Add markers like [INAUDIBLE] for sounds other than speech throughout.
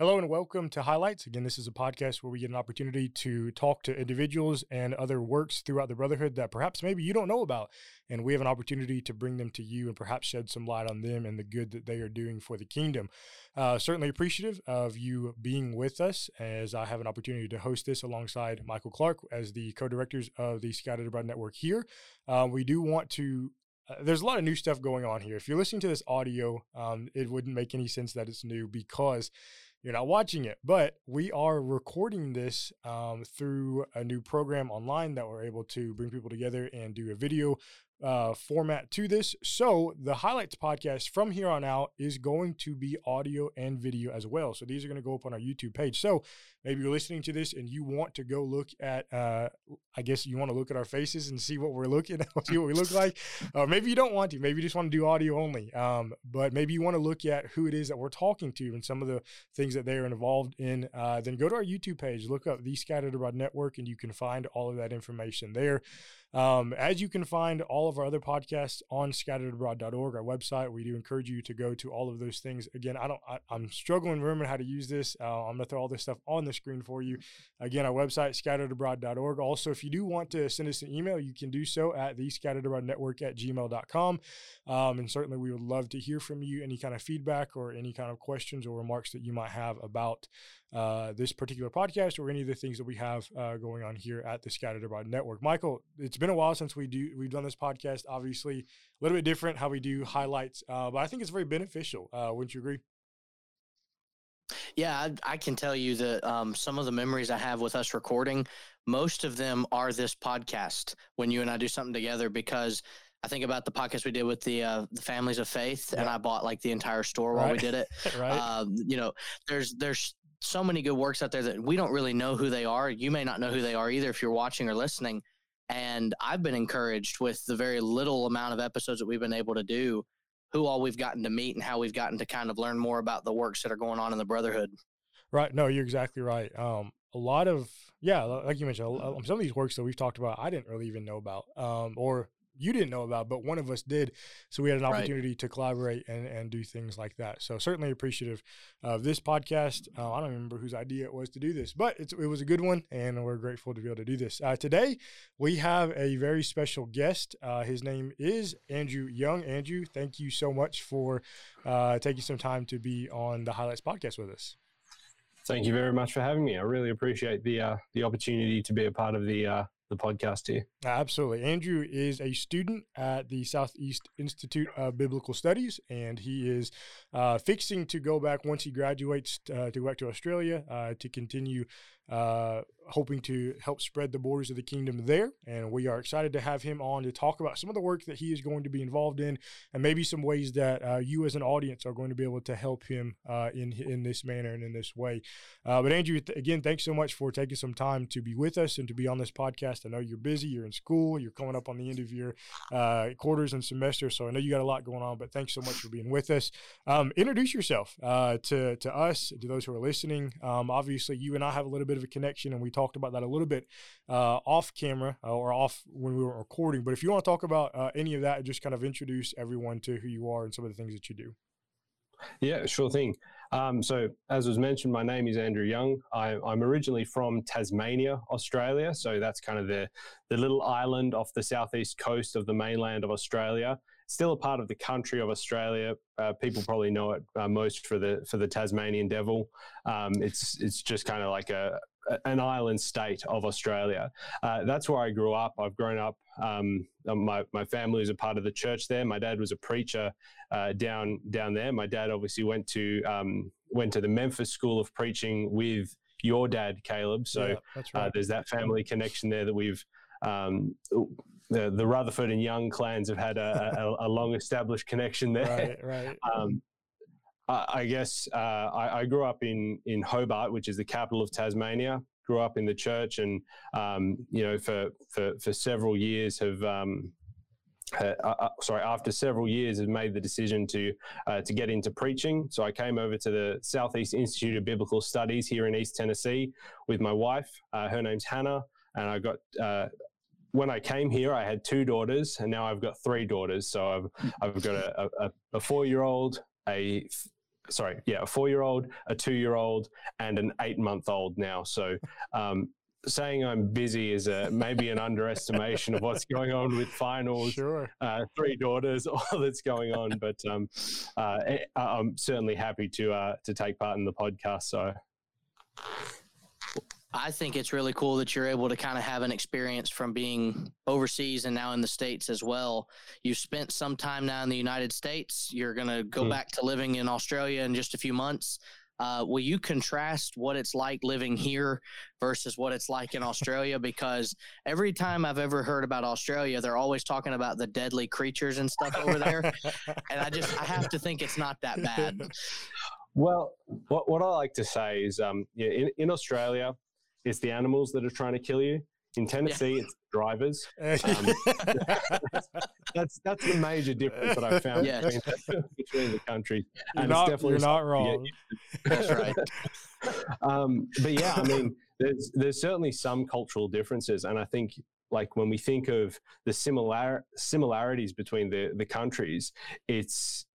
Hello and welcome to Highlights. Again, this is a podcast where we get an opportunity to talk to individuals and other works throughout the Brotherhood that perhaps maybe you don't know about. And we have an opportunity to bring them to you and perhaps shed some light on them and the good that they are doing for the kingdom. Uh, certainly appreciative of you being with us as I have an opportunity to host this alongside Michael Clark as the co directors of the Scattered Abroad Network here. Uh, we do want to uh, there's a lot of new stuff going on here. If you're listening to this audio, um, it wouldn't make any sense that it's new because you're not watching it. But we are recording this um, through a new program online that we're able to bring people together and do a video uh, format to this. So the highlights podcast from here on out is going to be audio and video as well. So these are going to go up on our YouTube page. So maybe you're listening to this and you want to go look at, uh, I guess you want to look at our faces and see what we're looking at, [LAUGHS] see what we look like. Uh, maybe you don't want to. Maybe you just want to do audio only. Um, but maybe you want to look at who it is that we're talking to and some of the things that they are involved in. Uh, then go to our YouTube page, look up the Scattered Abroad Network, and you can find all of that information there. Um, as you can find all of our other podcasts on scatteredabroad.org, our website, we do encourage you to go to all of those things. Again, I don't, I, am struggling remembering how to use this. Uh, I'm going to throw all this stuff on the screen for you. Again, our website, scatteredabroad.org. Also, if you do want to send us an email, you can do so at the network at gmail.com. Um, and certainly we would love to hear from you any kind of feedback or any kind of questions or remarks that you might have about uh, this particular podcast or any of the things that we have uh, going on here at the Scattered Abroad Network. Michael, it's been a while since we do we've done this podcast. Obviously, a little bit different how we do highlights, uh, but I think it's very beneficial. Uh, wouldn't you agree? Yeah, I, I can tell you that um, some of the memories I have with us recording, most of them are this podcast when you and I do something together because I think about the podcast we did with the uh, the families of faith, yeah. and I bought like the entire store while right. we did it. [LAUGHS] right. Um, you know, there's there's so many good works out there that we don't really know who they are. You may not know who they are either if you're watching or listening. And I've been encouraged with the very little amount of episodes that we've been able to do, who all we've gotten to meet and how we've gotten to kind of learn more about the works that are going on in the Brotherhood. Right. No, you're exactly right. Um, a lot of yeah, like you mentioned, some of these works that we've talked about, I didn't really even know about, um, or you didn't know about, but one of us did. So we had an opportunity right. to collaborate and, and do things like that. So certainly appreciative of this podcast. Uh, I don't remember whose idea it was to do this, but it was a good one, and we're grateful to be able to do this. Uh, today, we have a very special guest. Uh, his name is Andrew Young. Andrew, thank you so much for uh, taking some time to be on the Highlights podcast with us. Thank you very much for having me. I really appreciate the uh, the opportunity to be a part of the uh, the podcast here. Absolutely. Andrew is a student at the Southeast Institute of Biblical Studies, and he is uh, fixing to go back once he graduates uh, to go back to Australia uh, to continue uh, hoping to help spread the borders of the kingdom there. And we are excited to have him on to talk about some of the work that he is going to be involved in, and maybe some ways that uh, you as an audience are going to be able to help him uh, in in this manner and in this way. Uh, but Andrew, th- again, thanks so much for taking some time to be with us and to be on this podcast. I know you're busy, you're in school, you're coming up on the end of your uh, quarters and semester, so I know you got a lot going on. But thanks so much for being with us. Um, introduce yourself to to us, to those who are listening. Um, obviously, you and I have a little bit of a connection, and we talked about that a little bit uh, off camera uh, or off when we were recording. But if you want to talk about uh, any of that, just kind of introduce everyone to who you are and some of the things that you do. Yeah, sure thing. Um, so, as was mentioned, my name is Andrew Young. I, am originally from Tasmania, Australia. So that's kind of the the little island off the southeast coast of the mainland of Australia. Still a part of the country of Australia. Uh, people probably know it uh, most for the for the Tasmanian devil. Um, it's it's just kind of like a an island state of Australia. Uh, that's where I grew up. I've grown up. Um, my my family was a part of the church there. My dad was a preacher uh, down down there. My dad obviously went to um, went to the Memphis School of Preaching with your dad, Caleb. So yeah, uh, right. uh, there's that family connection there that we've. Um, the, the Rutherford and Young clans have had a, a, a long established connection there. Right, right. [LAUGHS] Um, I guess uh, I, I, grew up in in Hobart, which is the capital of Tasmania. Grew up in the church, and um, you know, for, for for several years have. Um, uh, uh, uh, sorry, after several years, have made the decision to uh, to get into preaching. So I came over to the Southeast Institute of Biblical Studies here in East Tennessee with my wife. Uh, her name's Hannah, and I got when I came here, I had two daughters, and now I've got three daughters. So I've I've got a, a, a four year old, a sorry, yeah, a four year old, a two year old, and an eight month old now. So, um, saying I'm busy is a, maybe an underestimation of what's going on with finals. Sure. Uh, three daughters, [LAUGHS] all that's going on, but um, uh, eh, I'm certainly happy to uh, to take part in the podcast. So. I think it's really cool that you're able to kind of have an experience from being overseas and now in the States as well. You've spent some time now in the United States. You're going to go mm. back to living in Australia in just a few months. Uh, will you contrast what it's like living here versus what it's like in Australia? [LAUGHS] Because every time I've ever heard about Australia, they're always talking about the deadly creatures and stuff over there. and I just, I have to think it's not that bad. [LAUGHS] Well, what, what I like to say is, um, yeah, in, in Australia, it's the animals that are trying to kill you. In Tennessee, yeah. it's drivers. Um, [LAUGHS] that's that's the major difference that I found between, between, the countries. You're and not, it's definitely you're not wrong. That's right. [LAUGHS] um, but yeah, I mean, there's there's certainly some cultural differences, and I think like when we think of the similar similarities between the the countries, it's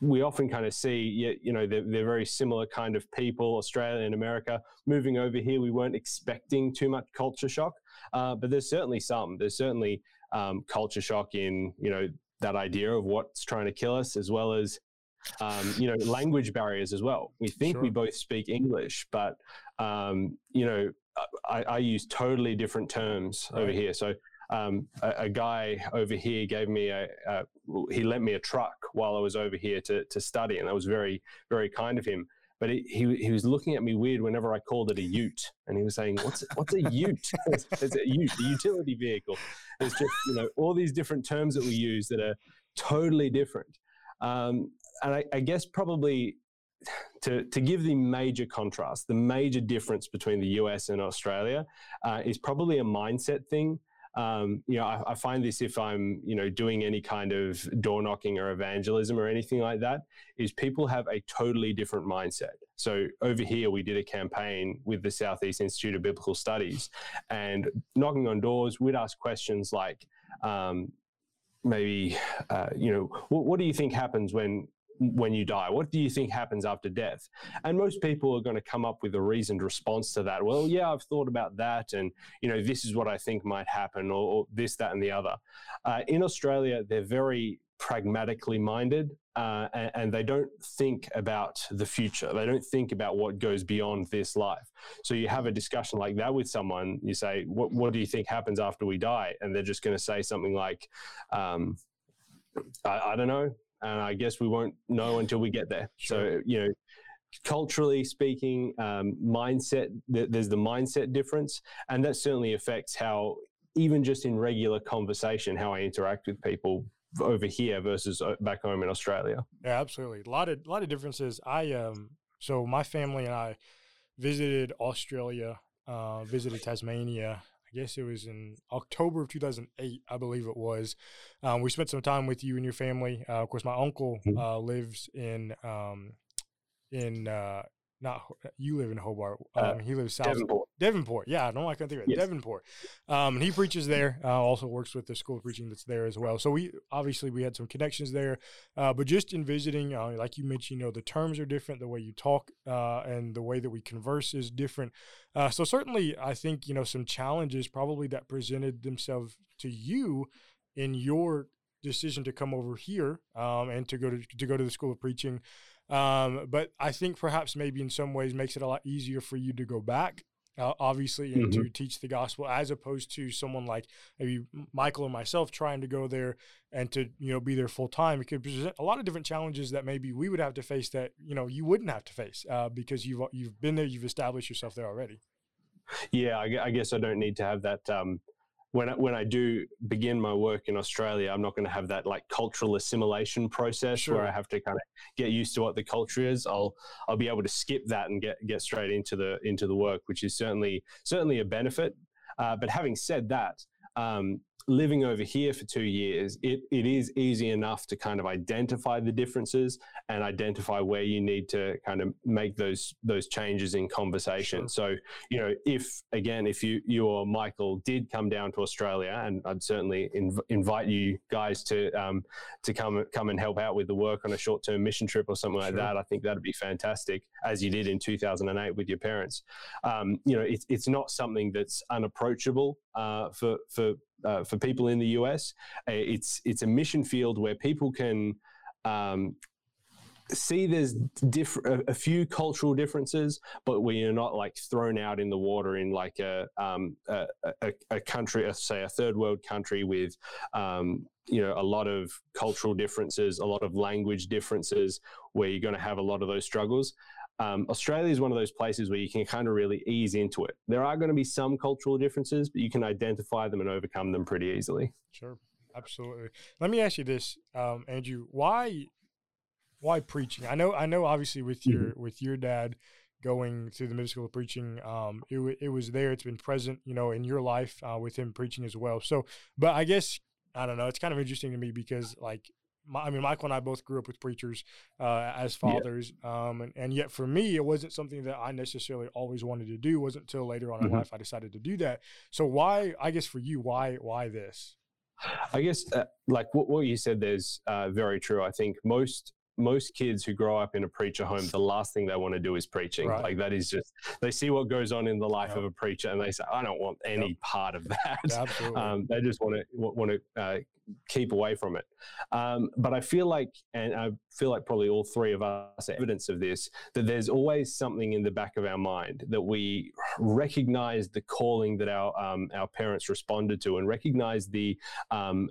we often kind of see, you know, they're, they're, very similar kind of people, Australia and America. Moving over here, we weren't expecting too much culture shock, uh, but there's certainly some. There's certainly um, culture shock in, you know, that idea of what's trying to kill us, as well as, um, you know, language barriers as well. We think sure. we both speak English, but, um, you know, I, I, use totally different terms right. over here. So um, a, a, guy over here gave me a, a, he lent me a truck while I was over here to, to study, and that was very very kind of him. But he, he, he was looking at me weird whenever I called it a Ute, and he was saying, "What's what's a Ute? [LAUGHS] it's, it's a Ute, a utility vehicle." There's just you know all these different terms that we use that are totally different. Um, and I, I guess probably to, to give the major contrast, the major difference between the US and Australia uh, is probably a mindset thing um, you know, I, I, find this if I'm, you know, doing any kind of door knocking or evangelism or anything like that, is people have a totally different mindset. So over here, we did a campaign with the Southeast Institute of Biblical Studies, and knocking on doors, we'd ask questions like, um, maybe, uh, you know, what, what do you think happens when when you die? What do you think happens after death? And most people are going to come up with a reasoned response to that. Well, yeah, I've thought about that, and you know, this is what I think might happen, or, or this, that, and the other. Uh, in Australia, they're very pragmatically minded, uh, and, and, they don't think about the future. They don't think about what goes beyond this life. So you have a discussion like that with someone. You say, "What, what do you think happens after we die?" And they're just going to say something like. Um, I, I, don't know and I guess we won't know until we get there. Sure. So you know, culturally speaking, um, mindset th- there's the mindset difference, and that certainly affects how even just in regular conversation how I interact with people over here versus uh, back home in Australia. Yeah, absolutely. A lot of a lot of differences. I um so my family and I visited Australia, uh, visited Tasmania guess it was in October of 2008, I believe it was. Um, we spent some time with you and your family. Uh, of course, my uncle mm-hmm. uh, lives in um, in uh, not you live in Hobart. Uh, um, he lives south. Devonport. Devonport. Yeah, no, I can't think of it. Yes. Devonport. Um, and he preaches there. Uh, also works with the school of preaching that's there as well. So we obviously we had some connections there. Uh, but just in visiting, uh, like you mentioned, you know, the terms are different. The way you talk uh, and the way that we converse is different. Uh, so certainly, I think you know some challenges probably that presented themselves to you in your decision to come over here um, and to go to to go to the school of preaching. Um, but I think perhaps maybe in some ways makes it a lot easier for you to go back uh, obviously, and mm-hmm. to teach the gospel, as opposed to someone like maybe Michael or myself trying to go there and to you know be there full time. It could present a lot of different challenges that maybe we would have to face that you know you wouldn't have to face uh, because you've you've been there, you've established yourself there already. Yeah, I, I guess I don't need to have that um, when I, when I do begin my work in Australia, I'm not going to have that like cultural assimilation process sure. where I have to kind of get used to what the culture is. I'll I'll be able to skip that and get get straight into the into the work, which is certainly certainly a benefit. Uh, but having said that, um, living over here for two years, it, it is easy enough to kind of identify the differences and identify where you need to kind of make those those changes in conversation. Sure. So, you know, if again, if you you or Michael did come down to Australia, and I'd certainly inv- invite you guys to um, to come come and help out with the work on a short term mission trip or something sure. like that. I think that'd be fantastic, as you did in 2008 with your parents. Um, you know, it's it's not something that's unapproachable uh, for for uh, for people in the US. Uh, it's it's a mission field where people can um, see there's diff- a, few cultural differences, but we are not like thrown out in the water in like a um, a, a, a, country, say a third world country with um, you know a lot of cultural differences, a lot of language differences, where you're going to have a lot of those struggles um, Australia is one of those places where you can kind of really ease into it. There are going to be some cultural differences, but you can identify them and overcome them pretty easily. Sure, absolutely. Let me ask you this, um, Andrew: why, why preaching? I know, I know. Obviously, with your mm-hmm. with your dad going through the middle school of preaching, um, it it was there. It's been present, you know, in your life uh, with him preaching as well. So, but I guess I don't know. It's kind of interesting to me because like my, I mean, Michael and I both grew up with preachers uh, as fathers, yeah. um, and, and, yet for me, it wasn't something that I necessarily always wanted to do. It wasn't until later on mm-hmm. in life I decided to do that. So why? I guess for you, why why this? I guess uh, like what, what you said, there's uh, very true. I think most most kids who grow up in a preacher home, the last thing they want to do is preaching. Right. Like that is just they see what goes on in the life yep. of a preacher, and they say, "I don't want any yep. part of that." Absolutely. Um, they just want to want to uh, keep away from it. Um, but I feel like, and I feel like probably all three of us are evidence of this, that there's always something in the back of our mind that we recognize the calling that our um, our parents responded to, and recognize the um,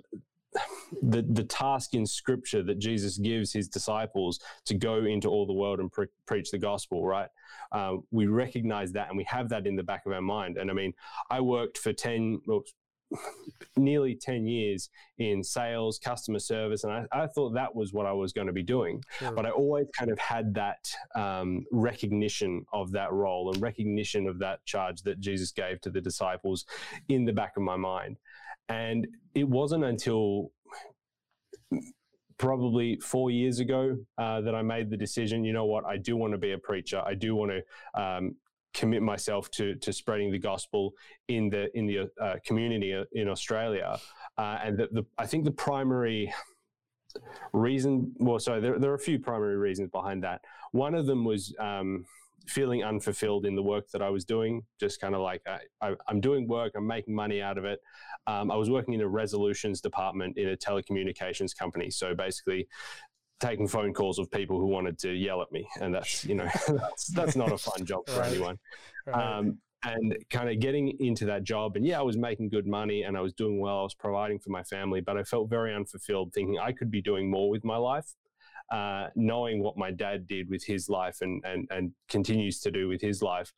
the, the task in scripture that Jesus gives his disciples to go into all the world and pre- preach the gospel, right? Uh, we recognize that and we have that in the back of our mind. And I mean, I worked for 10, well, [LAUGHS] nearly 10 years in sales, customer service, and I, I, thought that was what I was going to be doing. Sure. But I always kind of had that um, recognition of that role and recognition of that charge that Jesus gave to the disciples in the back of my mind. And it wasn't until probably four years ago uh, that I made the decision. You know what? I do want to be a preacher. I do want to um, commit myself to to spreading the gospel in the in the uh, community uh, in Australia. Uh, and the, the, I think the primary reason, well, sorry, there, there are a few primary reasons behind that. One of them was um, feeling unfulfilled in the work that I was doing. Just kind of like I, am doing work, I'm making money out of it. Um, I was working in a resolutions department in a telecommunications company. So basically, taking phone calls of people who wanted to yell at me, and that's you know [LAUGHS] that's that's not a fun job for right. anyone. Right. Um, and kind of getting into that job, and yeah, I was making good money and I was doing well. I was providing for my family, but I felt very unfulfilled, thinking I could be doing more with my life uh, knowing what my dad did with his life and, and, and continues to do with his life,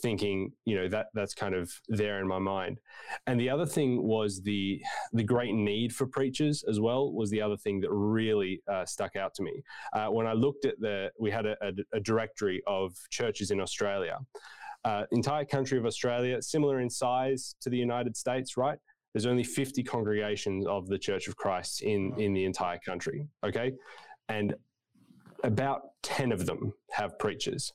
thinking, you know, that that's kind of there in my mind. And the other thing was the, the great need for preachers as well was the other thing that really uh, stuck out to me. Uh, when I looked at the, we had a, a, a directory of churches in Australia. Uh, entire country of Australia, similar in size to the United States, right? There's only 50 congregations of the Church of Christ in, in the entire country. Okay and about 10 of them have preachers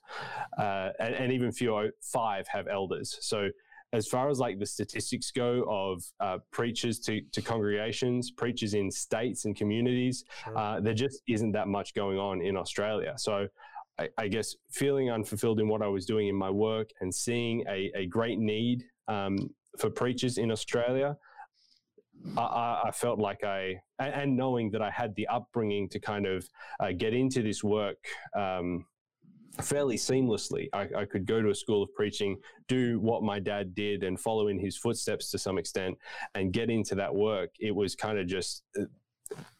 uh, and, and, even fewer five have elders so as far as like the statistics go of uh, preachers to, to congregations preachers in states and communities sure. uh, there just isn't that much going on in australia so I, I, guess feeling unfulfilled in what i was doing in my work and seeing a, a great need um, for preachers in australia I, I, felt like I, and knowing that I had the upbringing to kind of uh, get into this work um, fairly seamlessly. I, I, could go to a school of preaching, do what my dad did, and follow in his footsteps to some extent, and get into that work. It was kind of just uh,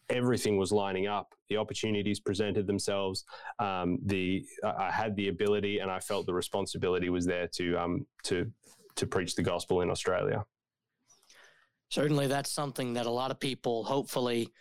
everything was lining up. The opportunities presented themselves. Um, the I had the ability, and I felt the responsibility was there to um, to to preach the gospel in Australia certainly that's something that a lot of people hopefully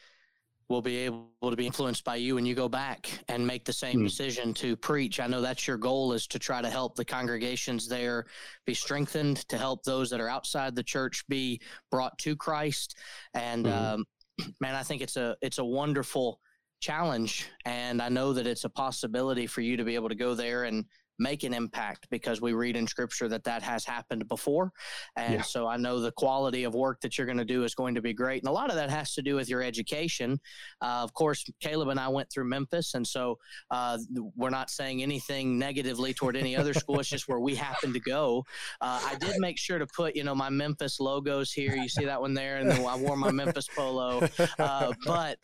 will be able to be influenced by you when you go back and make the same mm. decision to preach. I know that's your goal is to try to help the congregations there be strengthened, to help those that are outside the church be brought to Christ. And mm. um, [CLEARS THROAT] man, I think it's a it's a wonderful challenge, and I know that it's a possibility for you to be able to go there and make an impact because we read in scripture that that has happened before. And yeah. so I know the quality of work that you're going to do is going to be great. And a lot of that has to do with your education. Uh, of course, Caleb and I went through Memphis. And so uh, we're not saying anything negatively toward any other school. It's just where we happen to go. Uh, I did make sure to put, you know, my Memphis logos here. You see that one there. And then I wore my Memphis polo. Uh, but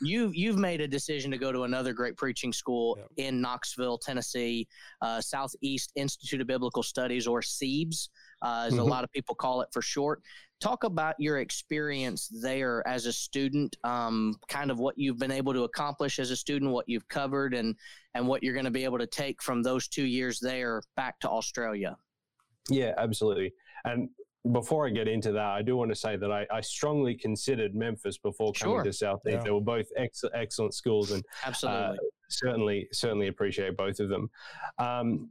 you, you've made a decision to go to another great preaching school yep. in Knoxville, Tennessee. Uh, Southeast Institute of Biblical Studies, or SEBS, uh, as mm-hmm. a lot of people call it for short. Talk about your experience there as a student, um, kind of what you've been able to accomplish as a student, what you've covered, and and what you're going to be able to take from those two years there back to Australia. Yeah, absolutely. And before I get into that, I do want to say that I, I strongly considered Memphis before coming sure. to Southeast. Yeah. They were both ex- excellent schools, and uh, absolutely, uh, certainly, certainly appreciate both of them. Um,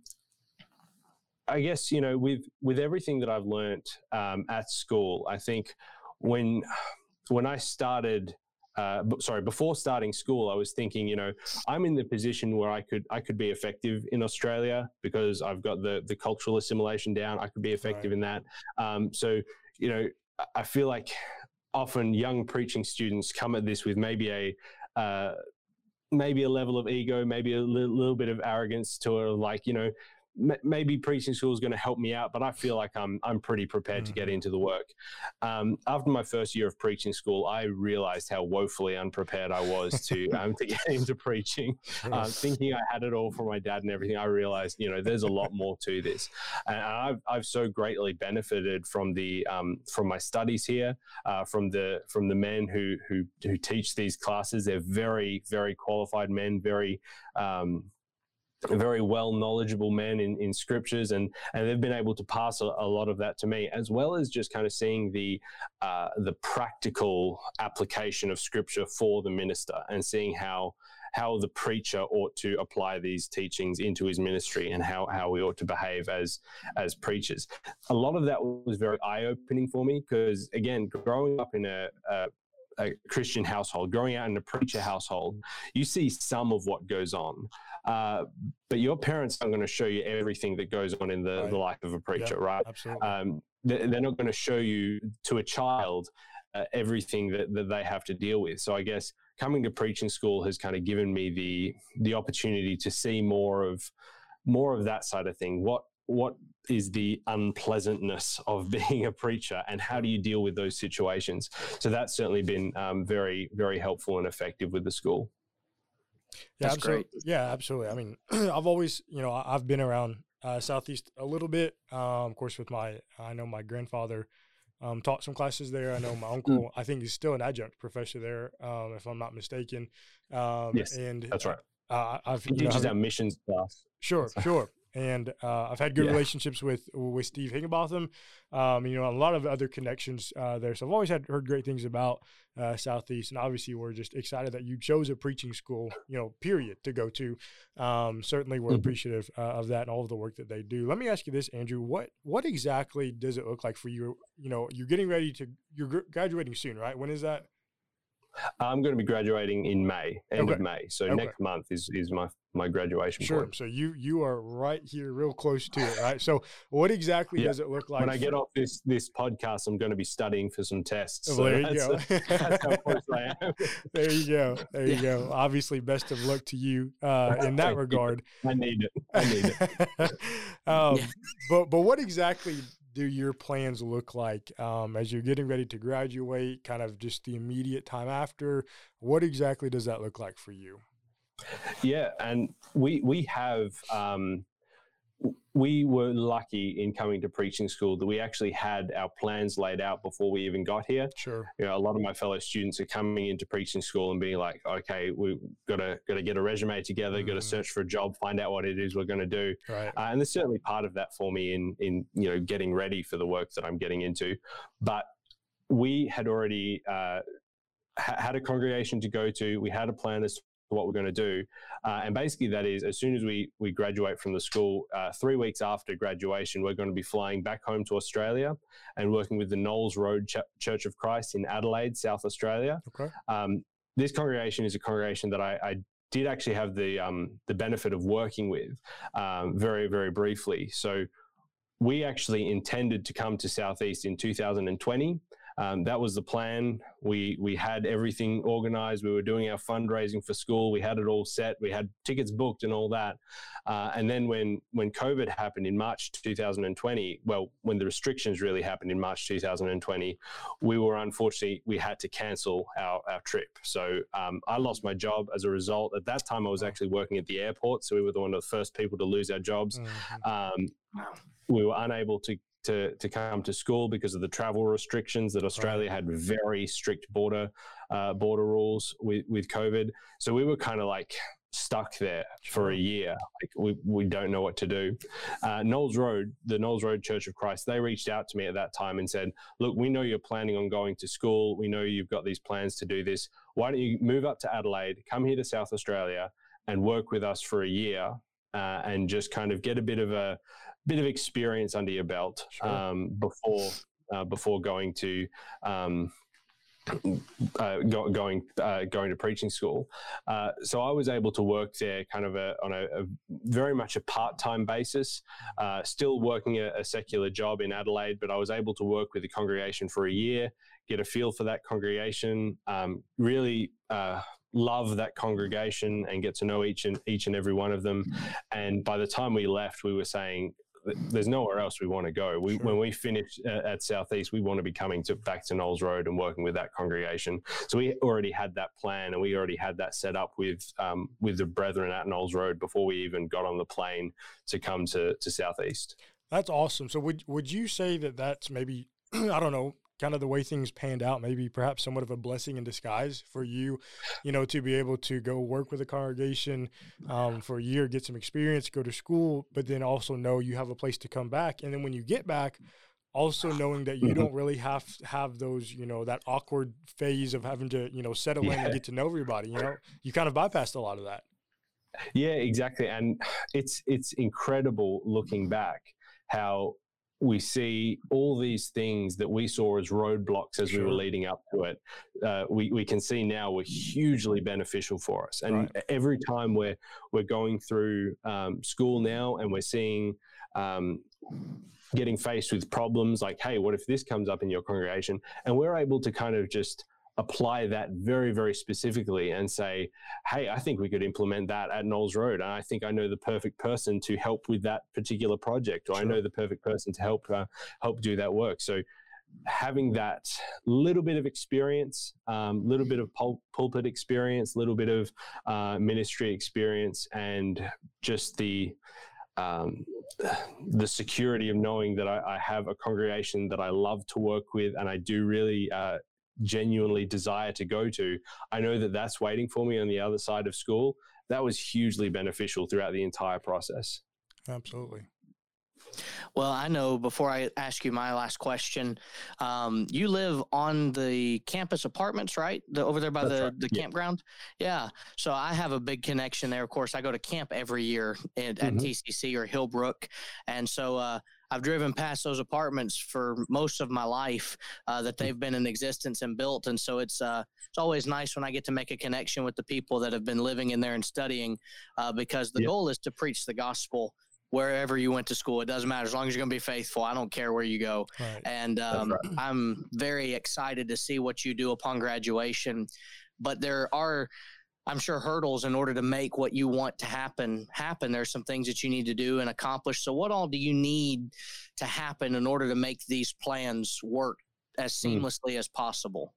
I guess you know, with with everything that I've learned um, at school, I think when when I started uh, sorry, before starting school, I was thinking, you know, I'm in the position where I could I could be effective in Australia because I've got the the cultural assimilation down. I could be effective right. in that. Um, so, you know, I feel like often young preaching students come at this with maybe a uh, maybe a level of ego, maybe a li- little bit of arrogance to it, like you know, maybe preaching school is going to help me out, but I feel like I'm I'm pretty prepared mm-hmm. to get mm-hmm. into the work. Um, after my first year of preaching school, I realized how woefully unprepared I was to [LAUGHS] um, to get into preaching. [LAUGHS] Um, thinking I had it all from my dad and everything, I realized you know there's a lot more to this, and I've I've so greatly benefited from the um, from my studies here, uh, from the from the men who who who teach these classes. They're very very qualified men, very um, very well knowledgeable men in, in scriptures and and they've been able to pass a, a lot of that to me as well as just kind of seeing the uh, the practical application of scripture for the minister and seeing how how the preacher ought to apply these teachings into his ministry and how, how we ought to behave as as preachers. A lot of that was very eye opening for me because again, growing up in a, a a Christian household, growing out in a preacher household, you see some of what goes on. Uh, but your parents aren't going to show you everything that goes on in the, right. the life of a preacher, yeah, right? Absolutely. Um, they're not going to show you to a child uh, everything that, that they have to deal with. So I guess coming to preaching school has kind of given me the the opportunity to see more of more of that side of thing. What what is the unpleasantness of [LAUGHS] being a preacher and how do you deal with those situations so that's certainly been um, very very helpful and effective with the school yeah that's absolutely. great yeah absolutely i mean [CLEARS THROAT] i've always you know i've been around uh, southeast a little bit um, of course with my i know my grandfather um, taught some classes there. I know my uncle. Mm. I think he's still an adjunct professor there, um, if I'm not mistaken. Um, yes, and that's right. Uh, I've he teaches our missions class. Sure, sure and uh, I've had good yeah. relationships with with Steve Higginbotham. Um, you know, a lot of other connections uh, there. So I've always had heard great things about uh, Southeast, and obviously we're just excited that you chose a preaching school. You know, period to go to. Um, certainly, we're mm-hmm. appreciative uh, of that and all of the work that they do. Let me ask you this, Andrew: what what exactly does it look like for you? You know, you're getting ready to you're graduating soon, right? When is that? I'm going to be graduating in May, end okay. of May. So okay. next month is is my my graduation sure. point. So you you are right here, real close to it, right? So what exactly yeah. does it look like? When I get off this this podcast, I'm going to be studying for some tests. Oh, so there you go. that's how close I am. [LAUGHS] there you go. There you yeah. go. Obviously, best of luck to you uh, in that regard. I need it. I need it. [LAUGHS] um, but but what exactly do your plans look like um, as you're getting ready to graduate? Kind of just the immediate time after. What exactly does that look like for you? Yeah, and we we have um, we were lucky in coming to preaching school that we actually had our plans laid out before we even got here. Sure. You know, a lot of my fellow students are coming into preaching school and being like, okay, we've got to got to get a resume together, mm-hmm. got to search for a job, find out what it is we're going to do. Right. Uh, and there's certainly part of that for me in in you know getting ready for the work that I'm getting into, but we had already uh, had a congregation to go to. We had a plan as to what we're going to do, uh, and basically that is as soon as we we graduate from the school, uh, three weeks after graduation, we're going to be flying back home to Australia and working with the Knowles Road Ch- Church of Christ in Adelaide, South Australia. Okay. Um, this congregation is a congregation that I, I did actually have the um, the benefit of working with um, very very briefly. So we actually intended to come to Southeast in 2020. Um, that was the plan. We we had everything organized. We were doing our fundraising for school. We had it all set. We had tickets booked and all that. Uh, and then when when COVID happened in March 2020, well, when the restrictions really happened in March 2020, we were unfortunately we had to cancel our our trip. So um, I lost my job as a result. At that time, I was actually working at the airport, so we were the one of the first people to lose our jobs. Mhm. Um, we were unable to to to come to school because of the travel restrictions that Australia had very strict border uh, border rules with with COVID. So we were kind of like stuck there for a year. Like we, we don't know what to do. Uh, Knowles Road, the Knowles Road Church of Christ, they reached out to me at that time and said, "Look, we know you're planning on going to school. We know you've got these plans to do this. Why don't you move up to Adelaide, come here to South Australia, and work with us for a year, uh, and just kind of get a bit of a bit of experience under your belt Sure. um, before uh, before going to um, uh, go, going uh, going to preaching school. Uh, so I was able to work there, kind of a, on a, a very much a part time basis. Uh, still working a, a secular job in Adelaide, but I was able to work with the congregation for a year, get a feel for that congregation, um, really. Uh, love that congregation and get to know each and each and every one of them and by the time we left we were saying there's nowhere else we want to go. We, Sure. When we finish uh, at Southeast, we want to be coming to back to Knowles Road and working with that congregation. So we already had that plan, and we already had that set up with um, with the brethren at Knowles Road before we even got on the plane to come to to Southeast. That's awesome. So would would you say that that's maybe [CLEARS THROAT] I don't know, kind of the way things panned out, maybe perhaps somewhat of a blessing in disguise for you, you know, to be able to go work with a congregation um, for a year, get some experience, go to school, but then also know you have a place to come back, and then when you get back. Also knowing that you Mhm. don't really have have those, you know, that awkward phase of having to, you know, settle in and get to know everybody. You know, you kind of bypassed a lot of that. Yeah, exactly. And it's it's incredible looking back how we see all these things that we saw as roadblocks as we were leading up to it. Uh, we, we can see now were hugely beneficial for us. And Right. every time we're we're going through um, school now and we're seeing um, getting faced with problems like, hey, what if this comes up in your congregation? And we're able to kind of just apply that very, very specifically and say, hey, I think we could implement that at Knowles Road. And I think I know the perfect person to help with that particular project, or I know the perfect person to help uh, help do that work. So having that little bit of experience, um, little bit of pul- pulpit experience, little bit of uh, ministry experience, and just the um, the security of knowing that I, I have a congregation that I love to work with and I do really uh, genuinely desire to go to. I know that that's waiting for me on the other side of school. That was hugely beneficial throughout the entire process. Absolutely. Well, I know before I ask you my last question, um, you live on the campus apartments, right? The, over there by That's the, right, the yeah. campground. Yeah. So I have a big connection there. Of course, I go to camp every year at, at Mhm. TCC or Hillbrook. And so uh, I've driven past those apartments for most of my life uh, that they've been in existence and built. And so it's, uh, it's always nice when I get to make a connection with the people that have been living in there and studying uh, because the Yeah. goal is to preach the gospel wherever you went to school. It doesn't matter as long as you're going to be faithful. I don't care where you go. Right. And um, right. I'm very excited to see what you do upon graduation. But there are, I'm sure, hurdles in order to make what you want to happen happen. There's some things that you need to do and accomplish. So, what all do you need to happen in order to make these plans work as Hmm. seamlessly as possible?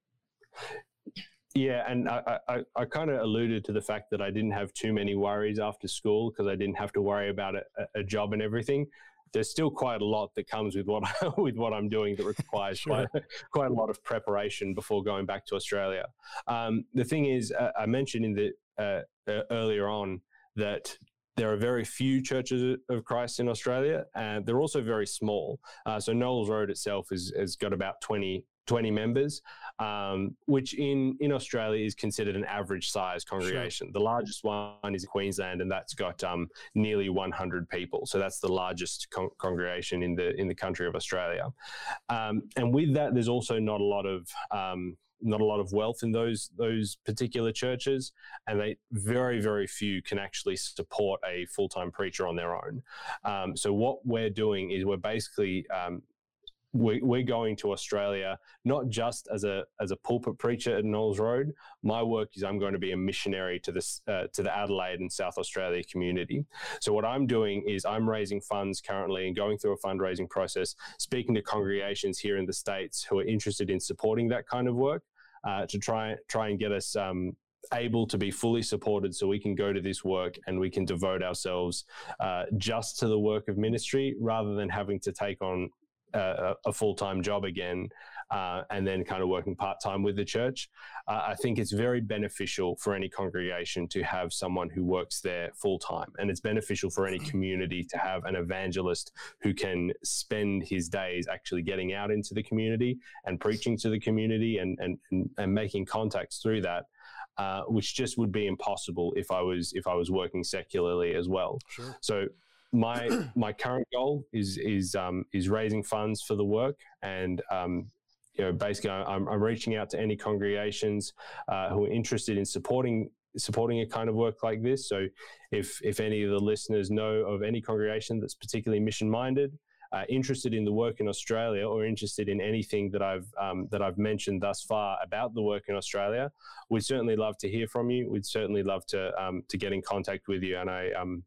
Yeah, and I, I, I kind of alluded to the fact that I didn't have too many worries after school because I didn't have to worry about a, a job and everything. There's still quite a lot that comes with what [LAUGHS] with what I'm doing that requires Sure. quite [LAUGHS] quite a lot of preparation before going back to Australia. Um, the thing is, uh, I mentioned in the uh, uh, earlier on that there are very few churches of Christ in Australia, and they're also very small. Uh, so Knowles Road itself is has got about 20 20 members, um, which in, in Australia is considered an average size congregation. Sure. The largest one is Queensland, and that's got um, nearly 100 people. So that's the largest con- congregation in the in the country of Australia. Um, and with that, there's also not a lot of um, not a lot of wealth in those those particular churches, and they very very few can actually support a full time preacher on their own. Um, so what we're doing is we're basically um, we're going to Australia not just as a as a pulpit preacher at Knowles Road. My work is I'm going to be a missionary to this uh, to the Adelaide and South Australia community. So what I'm doing is I'm raising funds currently and going through a fundraising process, speaking to congregations here in the states who are interested in supporting that kind of work uh, to try try and get us um, able to be fully supported so we can go to this work and we can devote ourselves uh, just to the work of ministry rather than having to take on a, a full time job again uh, and then kind of working part time with the church. Uh, I think it's very beneficial for any congregation to have someone who works there full time. And it's beneficial for any community to have an evangelist who can spend his days actually getting out into the community and preaching to the community and, and, and, and making contacts through that. Uh, which just would be impossible if I was if I was working secularly as well. Sure. So my my current goal is is um, is raising funds for the work and um, you know basically I'm, I'm reaching out to any congregations uh, who are interested in supporting supporting a kind of work like this so if if any of the listeners know of any congregation that's particularly mission minded uh, interested in the work in Australia or interested in anything that I've um, that I've mentioned thus far about the work in Australia, we'd certainly love to hear from you. We'd certainly love to um, to get in contact with you, and I um,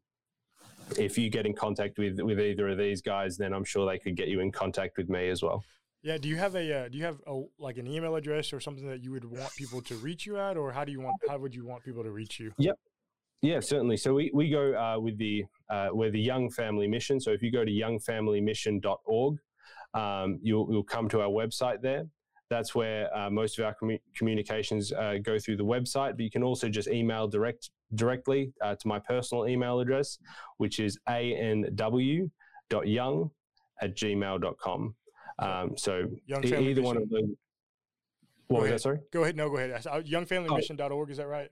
if you get in contact with with either of these guys, then I'm sure they could get you in contact with me as well. Yeah. Do you have a uh, do you have a, like an email address or something that you would want people to reach you at, or how do you want how would you want people to reach you? Yep. Yeah, certainly. So we, we go uh, with the uh, we're the Young Family Mission. So if you go to youngfamilymission.org, um, you'll you'll come to our website there. That's where uh, most of our commu- communications uh, go through the website. But you can also just email direct directly uh, to my personal email address, which is anw.young at gmail.com. Um, so Young e- either one of them. What go was ahead. that, sorry? Go ahead. No, go ahead. Uh, youngfamilymission.org, is that right?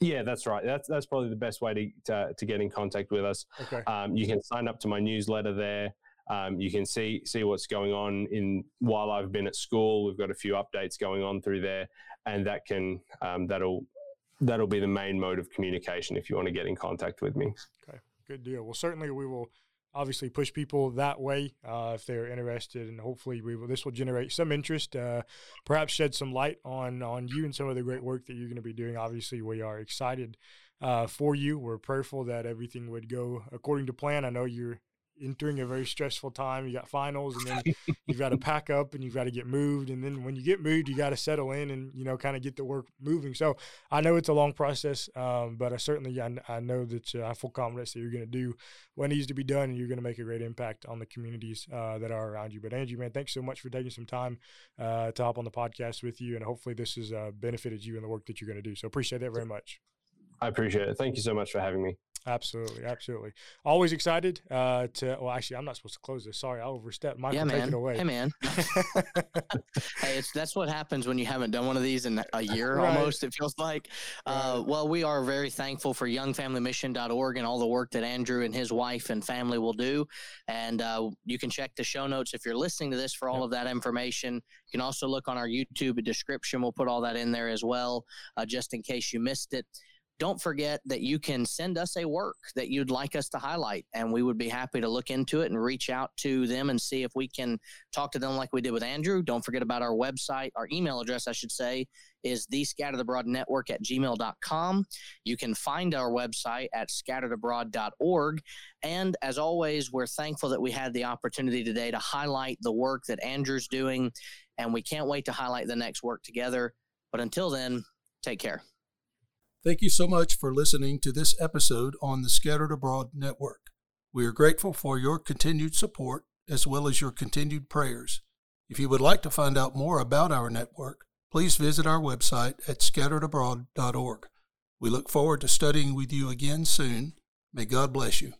Yeah, that's right. That's that's probably the best way to to, to get in contact with us. Okay. Um, you can sign up to my newsletter there. Um, you can see see what's going on in while I've been at school. We've got a few updates going on through there, and that can um, that'll that'll be the main mode of communication if you want to get in contact with me. Okay, good deal. Well, certainly we will obviously push people that way uh, if they're interested, and hopefully we will. This will generate some interest, uh, perhaps shed some light on on you and some of the great work that you're going to be doing. Obviously, we are excited uh, for you. We're prayerful that everything would go according to plan. I know you're entering a very stressful time. You got finals, and then [LAUGHS] you've got to pack up, and you've got to get moved, and then when you get moved, you got to settle in and you know kind of get the work moving. So I know it's a long process, um, but I certainly I, I know that uh, I have full confidence that you're going to do what needs to be done, and you're going to make a great impact on the communities uh, that are around you. But Andrew, man, thanks so much for taking some time uh, to hop on the podcast with you, and hopefully this has uh, benefited you in the work that you're going to do. So appreciate that very much. I appreciate it. Thank you so much for having me. Absolutely, absolutely. Always excited uh, to. Well, actually, I'm not supposed to close this. Sorry, I overstepped. Michael, yeah, man. take it away. Hey, man. [LAUGHS] hey, it's that's what happens when you haven't done one of these in a year right. almost. It feels like. Uh, well, we are very thankful for YoungFamilyMission.org and all the work that Andrew and his wife and family will do. And uh, you can check the show notes if you're listening to this for all yep. of that information. You can also look on our YouTube description. We'll put all that in there as well, uh, just in case you missed it don't forget that you can send us a work that you'd like us to highlight, and we would be happy to look into it and reach out to them and see if we can talk to them like we did with Andrew. Don't forget about our website, our email address, I should say, is the network at gmail.com. You can find our website at scatteredabroad.org. And as always, we're thankful that we had the opportunity today to highlight the work that Andrew's doing, and we can't wait to highlight the next work together. But until then, take care. Thank you so much for listening to this episode on the Scattered Abroad Network. We are grateful for your continued support as well as your continued prayers. If you would like to find out more about our network, please visit our website at scatteredabroad.org. We look forward to studying with you again soon. May God bless you.